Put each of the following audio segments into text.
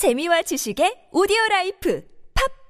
재미와 지식의 오디오 라이프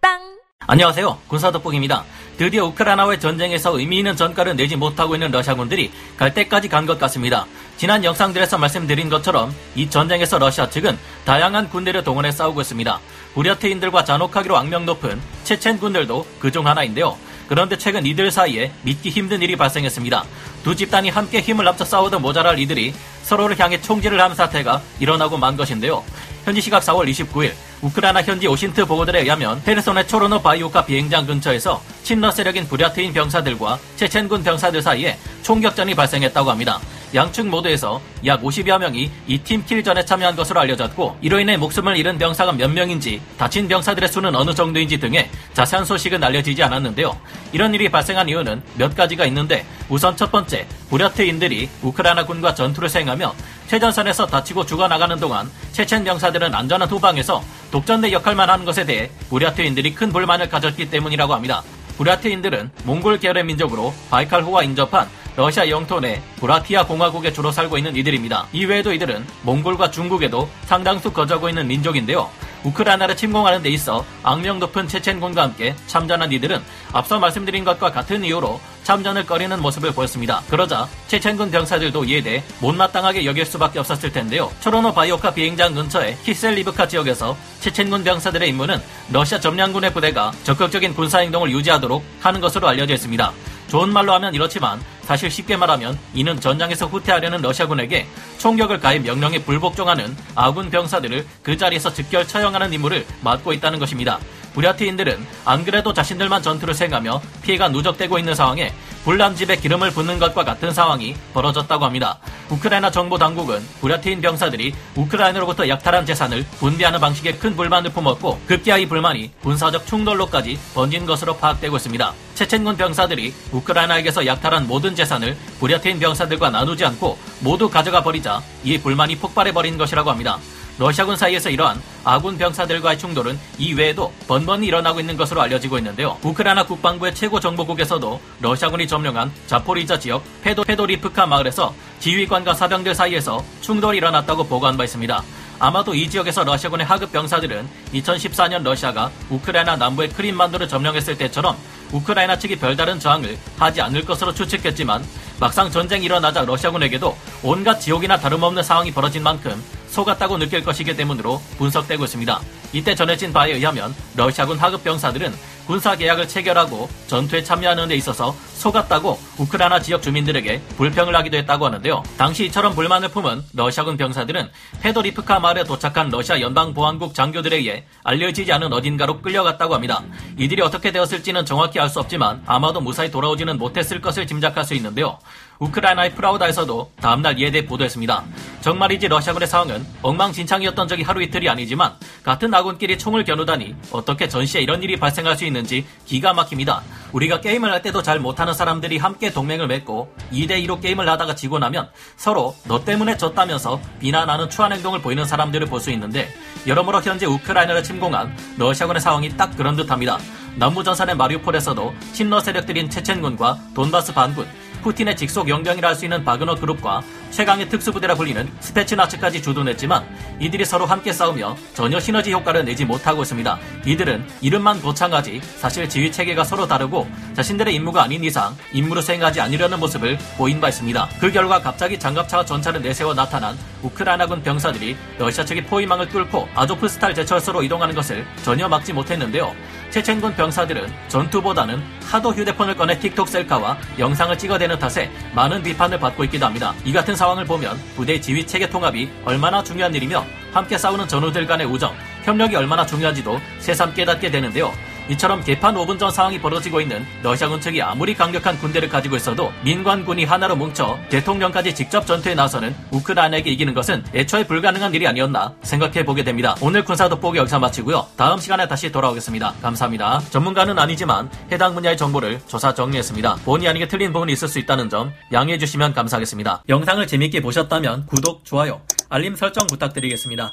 팟빵 안녕하세요. 군사돋보기입니다. 드디어 우크라이나와의 전쟁에서 의미 있는 전과를 내지 못하고 있는 러시아군들이 갈 데까지 간 것 같습니다. 지난 영상들에서 말씀드린 것처럼 이 전쟁에서 러시아 측은 다양한 군대를 동원해 싸우고 있습니다. 부랴트인들과 잔혹하기로 악명 높은 체첸군들도 그중 하나인데요. 그런데 최근 이들 사이에 믿기 힘든 일이 발생했습니다. 두 집단이 함께 힘을 합쳐 싸워도 모자랄 이들이 서로를 향해 총질을 한 사태가 일어나고 만 것인데요. 현지 시각 4월 29일 우크라이나 현지 오신트 보고들에 의하면 헤르손의 초로노 바이오카 비행장 근처에서 친러 세력인 부랴트인 병사들과 체첸군 병사들 사이에 총격전이 발생했다고 합니다. 양측 모두에서 약 50여 명이 이 팀 킬전에 참여한 것으로 알려졌고 이로 인해 목숨을 잃은 병사가 몇 명인지 다친 병사들의 수는 어느 정도인지 등의 자세한 소식은 알려지지 않았는데요. 이런 일이 발생한 이유는 몇 가지가 있는데 우선 첫 번째 부랴트인들이 우크라이나군과 전투를 수행하며 최전선에서 다치고 죽어나가는 동안 체첸 병사들은 안전한 후방에서 독전대 역할만 하는 것에 대해 부랴트인들이 큰 불만을 가졌기 때문이라고 합니다. 부랴트인들은 몽골 계열의 민족으로 바이칼호와 인접한 러시아 영토 내 브라티아 공화국에 주로 살고 있는 이들입니다. 이외에도 이들은 몽골과 중국에도 상당수 거주하고 있는 민족인데요. 우크라이나를 침공하는 데 있어 악명 높은 체첸군과 함께 참전한 이들은 앞서 말씀드린 것과 같은 이유로 참전을 꺼리는 모습을 보였습니다. 그러자 체첸군 병사들도 이에 대해 못마땅하게 여길 수밖에 없었을 텐데요. 초로노 바이오카 비행장 근처의 키셀리브카 지역에서 체첸군 병사들의 임무는 러시아 점령군의 부대가 적극적인 군사 행동을 유지하도록 하는 것으로 알려져 있습니다. 좋은 말로 하면 이렇지만 사실 쉽게 말하면 이는 전장에서 후퇴하려는 러시아군에게 총격을 가해 명령에 불복종하는 아군 병사들을 그 자리에서 즉결 처형하는 임무를 맡고 있다는 것입니다. 부랴티인들은 안 그래도 자신들만 전투를 수행하며 피해가 누적되고 있는 상황에 불난집에 기름을 붓는 것과 같은 상황이 벌어졌다고 합니다. 우크라이나 정부 당국은 부랴티인 병사들이 우크라이나로부터 약탈한 재산을 분배하는 방식에 큰 불만을 품었고 급기야 이 불만이 군사적 충돌로까지 번진 것으로 파악되고 있습니다. 체첸군 병사들이 우크라이나에게서 약탈한 모든 재산을 부랴티인 병사들과 나누지 않고 모두 가져가 버리자 이 불만이 폭발해 버린 것이라고 합니다. 러시아군 사이에서 이러한 아군 병사들과의 충돌은 이외에도 번번이 일어나고 있는 것으로 알려지고 있는데요. 우크라이나 국방부의 최고 정보국에서도 러시아군이 점령한 자포리자 지역 페도, 페도리프카 마을에서 지휘관과 사병들 사이에서 충돌이 일어났다고 보고한 바 있습니다. 아마도 이 지역에서 러시아군의 하급 병사들은 2014년 러시아가 우크라이나 남부의 크림반도를 점령했을 때처럼 우크라이나 측이 별다른 저항을 하지 않을 것으로 추측했지만 막상 전쟁이 일어나자 러시아군에게도 온갖 지옥이나 다름없는 상황이 벌어진 만큼 속았다고 느낄 것이기 때문으로 분석되고 있습니다. 이때 전해진 바에 의하면 러시아군 하급 병사들은 군사 계약을 체결하고 전투에 참여하는 데 있어서 속았다고 우크라이나 지역 주민들에게 불평을 하기도 했다고 하는데요. 당시 이처럼 불만을 품은 러시아군 병사들은 페도리프카 마을에 도착한 러시아 연방보안국 장교들에 의해 알려지지 않은 어딘가로 끌려갔다고 합니다. 이들이 어떻게 되었을지는 정확히 알 수 없지만 아마도 무사히 돌아오지는 못했을 것을 짐작할 수 있는데요. 우크라이나의 프라우다에서도 다음날 이에 대해 보도했습니다. 정말이지 러시아군의 상황은 엉망진창이었던 적이 하루 이틀이 아니지만 같은 아군끼리 총을 겨누다니 어떻게 전시에 이런 일이 발생할 수 있는지 기가 막힙니다. 우리가 게임을 할 때도 잘 못하는 사람들이 함께 동맹을 맺고 2대2로 게임을 하다가 지고 나면 서로 너 때문에 졌다면서 비난하는 추한 행동을 보이는 사람들을 볼 수 있는데 여러모로 현재 우크라이나를 침공한 러시아군의 상황이 딱 그런 듯합니다. 남부전선의 마리우폴에서도 친러 세력들인 체첸군과 돈바스 반군, 푸틴의 직속 영병이라 할 수 있는 바그너 그룹과 최강의 특수부대라 불리는 스페츠나츠까지 주둔했지만 이들이 서로 함께 싸우며 전혀 시너지 효과를 내지 못하고 있습니다. 이들은 이름만 거창하지 사실 지휘 체계가 서로 다르고 자신들의 임무가 아닌 이상 임무를 수행하지 않으려는 모습을 보인 바 있습니다. 그 결과 갑자기 장갑차와 전차를 내세워 나타난 우크라이나군 병사들이 러시아 측의 포위망을 뚫고 아조프스탈 제철소로 이동하는 것을 전혀 막지 못했는데요. 체첸군 병사들은 전투보다는 하도 휴대폰을 꺼내 틱톡 셀카와 영상을 찍어대는 탓에 많은 비판을 받고 있기도 합니다. 이 같은 상황을 보면 부대 지휘 체계 통합이 얼마나 중요한 일이며 함께 싸우는 전우들 간의 우정, 협력이 얼마나 중요한지도 새삼 깨닫게 되는데요. 이처럼 개판 5분 전 상황이 벌어지고 있는 러시아군 측이 아무리 강력한 군대를 가지고 있어도 민관군이 하나로 뭉쳐 대통령까지 직접 전투에 나서는 우크라이나에게 이기는 것은 애초에 불가능한 일이 아니었나 생각해 보게 됩니다. 오늘 군사 돋보기 여기서 마치고요. 다음 시간에 다시 돌아오겠습니다. 감사합니다. 전문가는 아니지만 해당 분야의 정보를 조사 정리했습니다. 본의 아니게 틀린 부분이 있을 수 있다는 점 양해해 주시면 감사하겠습니다. 영상을 재밌게 보셨다면 구독, 좋아요, 알림 설정 부탁드리겠습니다.